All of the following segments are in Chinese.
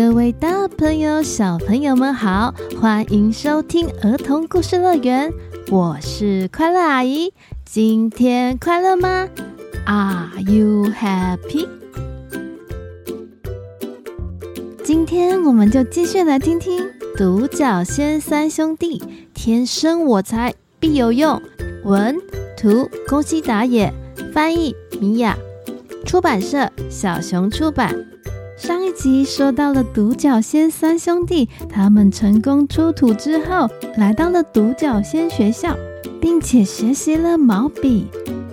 各位大朋友、小朋友们好，欢迎收听儿童故事乐园，我是快乐阿姨。今天快乐吗？Are you happy？今天我们就继续来听听独角仙三兄弟，天生我材必有用。文图宫西达也，翻译米娅，出版社小熊出版。上一集说到了独角仙三兄弟，他们成功出土之后，来到了独角仙学校，并且学习了毛笔、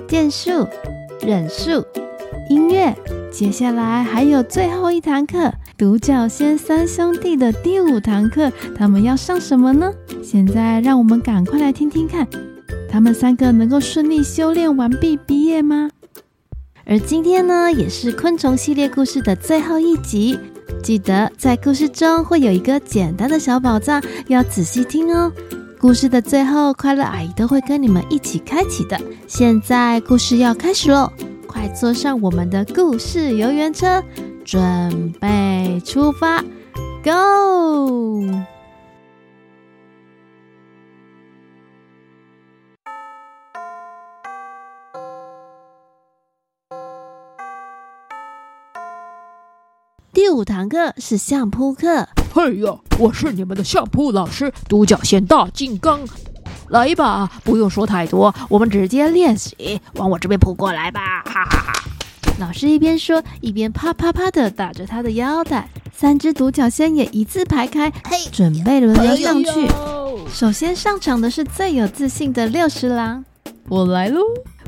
剑术、忍术、音乐。接下来还有最后一堂课，独角仙三兄弟的第五堂课，他们要上什么呢？现在让我们赶快来听听看，他们三个能够顺利修炼完毕毕业吗？而今天呢，也是昆虫系列故事的最后一集。记得在故事中会有一个简单的小宝藏，要仔细听哦。故事的最后，快乐阿姨都会跟你们一起开启的。现在故事要开始喽，快坐上我们的故事游园车，准备出发，Go！五堂课是相扑课。嘿呀，我是你们的相扑老师，独角仙大金刚。来吧，不用说太多，我们直接练习，往我这边扑过来吧！哈哈哈。老师一边说，一边啪啪啪的打着他的腰带。三只独角仙也一字排开，嘿，准备轮流上去。首先上场的是最有自信的六十郎。我来喽！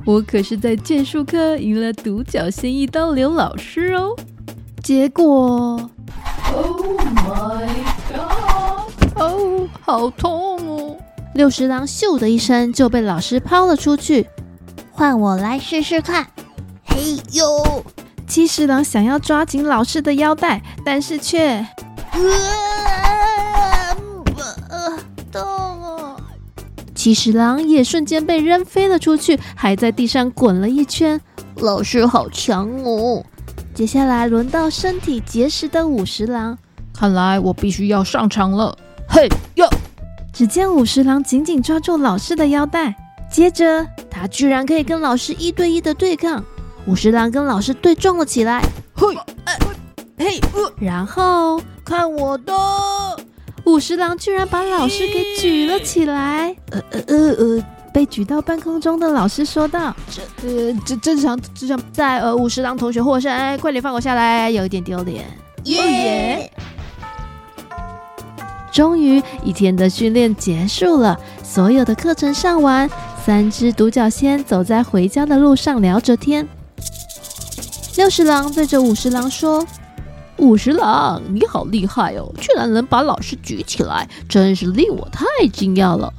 我可是在剑术课赢了独角仙一刀流老师哦。结果，Oh my God！哦，好痛哦！六十郎咻的一声就被老师抛了出去。换我来试试看。嘿呦！七十郎想要抓紧老师的腰带，但是却……呃，痛哦！七十郎也瞬间被扔飞了出去，还在地上滚了一圈。老师好强哦！接下来轮到身体结实的五十郎，看来我必须要上场了。嘿哟！只见五十郎紧紧抓住老师的腰带，接着他居然可以跟老师一对一的对抗。五十郎跟老师对撞了起来，嘿，哎，嘿，然后看我的！五十郎居然把老师给举了起来，呃呃呃呃。被举到半空中的老师说道：“这呃，这这场这场在呃五十郎同学获胜，哎，快点放我下来，有一点丢脸。”耶！终于一天的训练结束了，所有的课程上完，三只独角仙走在回家的路上聊着天。六十郎对着五十郎说：“五十郎，你好厉害哦，居然能把老师举起来，真是令我太惊讶了。”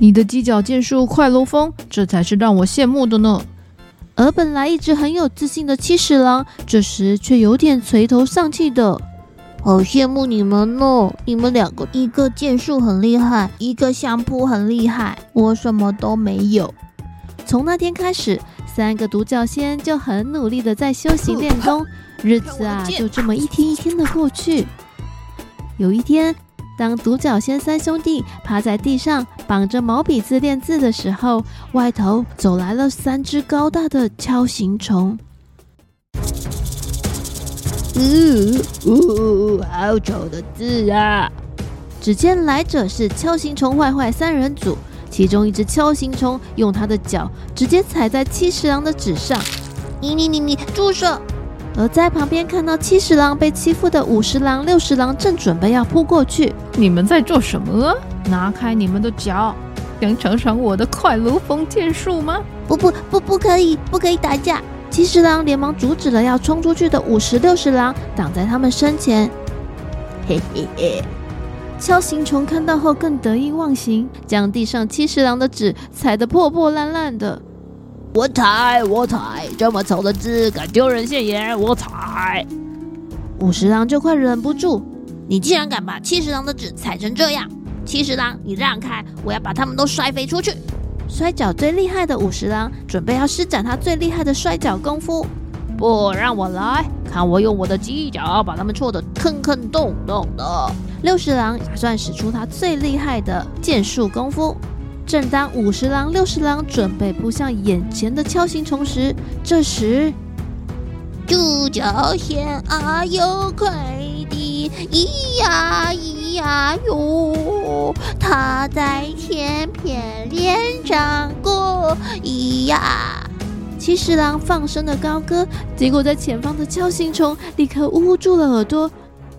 你的犄角剑术快如风，这才是让我羡慕的呢。而本来一直很有自信的七十郎，这时却有点垂头丧气的。好羡慕你们哦！你们两个，一个剑术很厉害，一个相扑很厉害，我什么都没有。从那天开始，三个独角仙就很努力的在修行练功，日子啊就这么一天一天的过去。有一天。当独角仙三兄弟趴在地上绑着毛笔字练字的时候，外头走来了三只高大的锹形虫。呜呜，好丑的字啊！只见来者是锹形虫坏坏三人组，其中一只锹形虫用它的脚直接踩在七十郎的纸上。你你你你，住手！而在旁边看到七十郎被欺负的五十郎、六十郎正准备要扑过去，你们在做什么？拿开你们的脚，想尝尝我的快如风剑术吗？不不不，不可以，不可以打架！七十郎连忙阻止了要冲出去的五十、六十郎，挡在他们身前。嘿嘿嘿！锹形虫看到后更得意忘形，将地上七十郎的纸踩得破破烂烂的。我踩，我踩，这么丑的字，敢丢人现眼，我踩！五十郎就快忍不住，你竟然敢把七十郎的纸踩成这样！七十郎，你让开，我要把他们都摔飞出去！摔跤最厉害的五十郎准备要施展他最厉害的摔跤功夫。不让我来，看我用我的犄角把他们戳得坑坑洞洞的。六十郎打算使出他最厉害的剑术功夫。正当五十郎、六十郎准备扑向眼前的锹形虫时，这时，独角仙啊，又快递，咿呀咿呀哟，他在天边连长过，咿呀。七十郎放声的高歌，结果在前方的锹形虫立刻捂住了耳朵。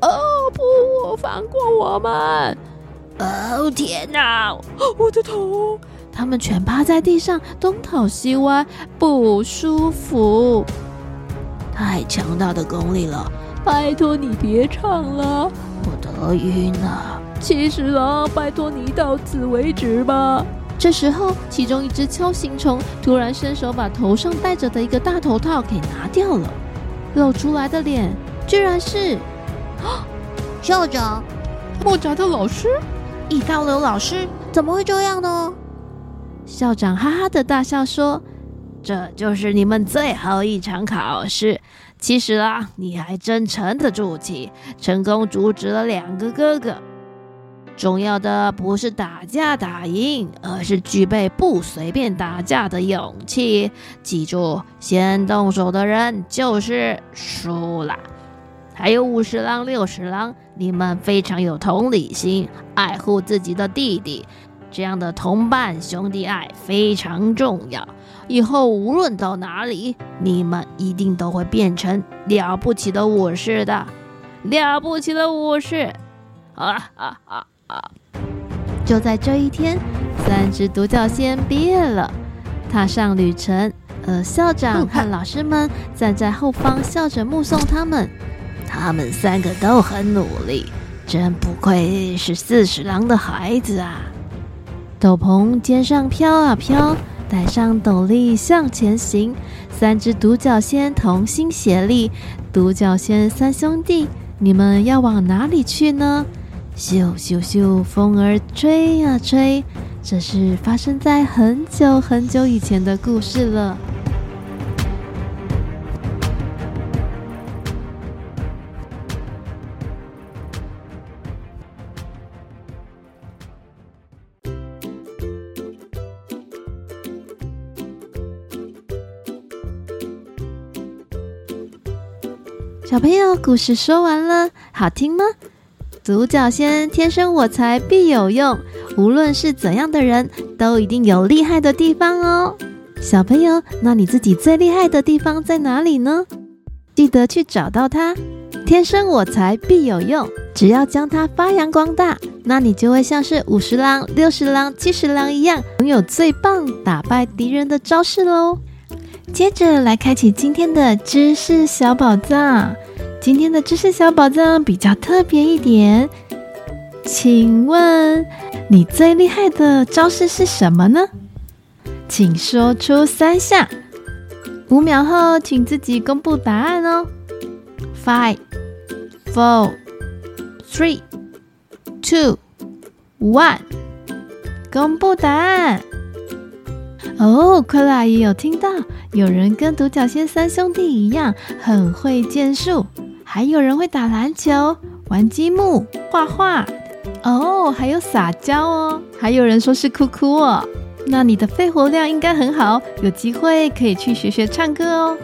哦不，放过我们！哦天哪，我的头！他们全趴在地上，东倒西歪，不舒服。太强大的功力了！拜托你别唱了，我头晕了。其实啊，拜托你到此为止吧。这时候，其中一只锹形虫突然伸手把头上戴着的一个大头套给拿掉了，露出来的脸居然是校长 莫扎特老师。一刀流老师怎么会这样呢？校长哈哈的大笑说：“这就是你们最后一场考试。其实啊，你还真沉得住气，成功阻止了两个哥哥。重要的不是打架打赢，而是具备不随便打架的勇气。记住，先动手的人就是输了。”还有五十郎、六十郎，你们非常有同理心，爱护自己的弟弟，这样的同伴兄弟爱非常重要。以后无论到哪里，你们一定都会变成了不起的武士的，了不起的武士！啊啊啊啊！就在这一天，三只独角仙毕业了，踏上旅程，呃校长和老师们站在后方，笑着目送他们。他们三个都很努力，真不愧是四十郎的孩子啊！斗篷肩上飘啊飘，戴上斗笠向前行。三只独角仙同心协力，独角仙三兄弟，你们要往哪里去呢？咻咻咻，风儿吹啊吹，这是发生在很久很久以前的故事了。小朋友，故事说完了，好听吗？独角仙天生我材必有用，无论是怎样的人，都一定有厉害的地方哦。小朋友，那你自己最厉害的地方在哪里呢？记得去找到它。天生我材必有用，只要将它发扬光大，那你就会像是五十郎、六十郎、七十郎一样，拥有最棒打败敌人的招式喽。接着来开启今天的知识小宝藏。今天的知识小宝藏比较特别一点，请问你最厉害的招式是什么呢？请说出三项。五秒后，请自己公布答案哦。Five, four, three, two, one，公布答案。哦，快乐阿姨有听到，有人跟独角仙三兄弟一样很会剑术，还有人会打篮球、玩积木、画画，哦，还有撒娇哦，还有人说是哭哭哦。那你的肺活量应该很好，有机会可以去学学唱歌哦。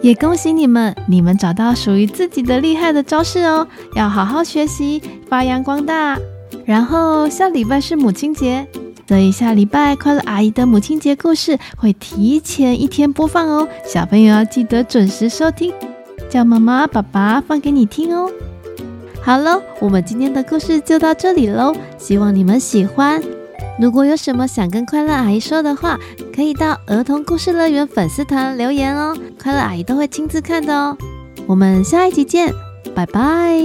也恭喜你们，你们找到属于自己的厉害的招式哦，要好好学习，发扬光大。然后下礼拜是母亲节。所以下礼拜快乐阿姨的母亲节故事会提前一天播放哦，小朋友要记得准时收听，叫妈妈爸爸放给你听哦。好了，我们今天的故事就到这里喽，希望你们喜欢。如果有什么想跟快乐阿姨说的话，可以到儿童故事乐园粉丝团留言哦，快乐阿姨都会亲自看的哦。我们下一集见，拜拜。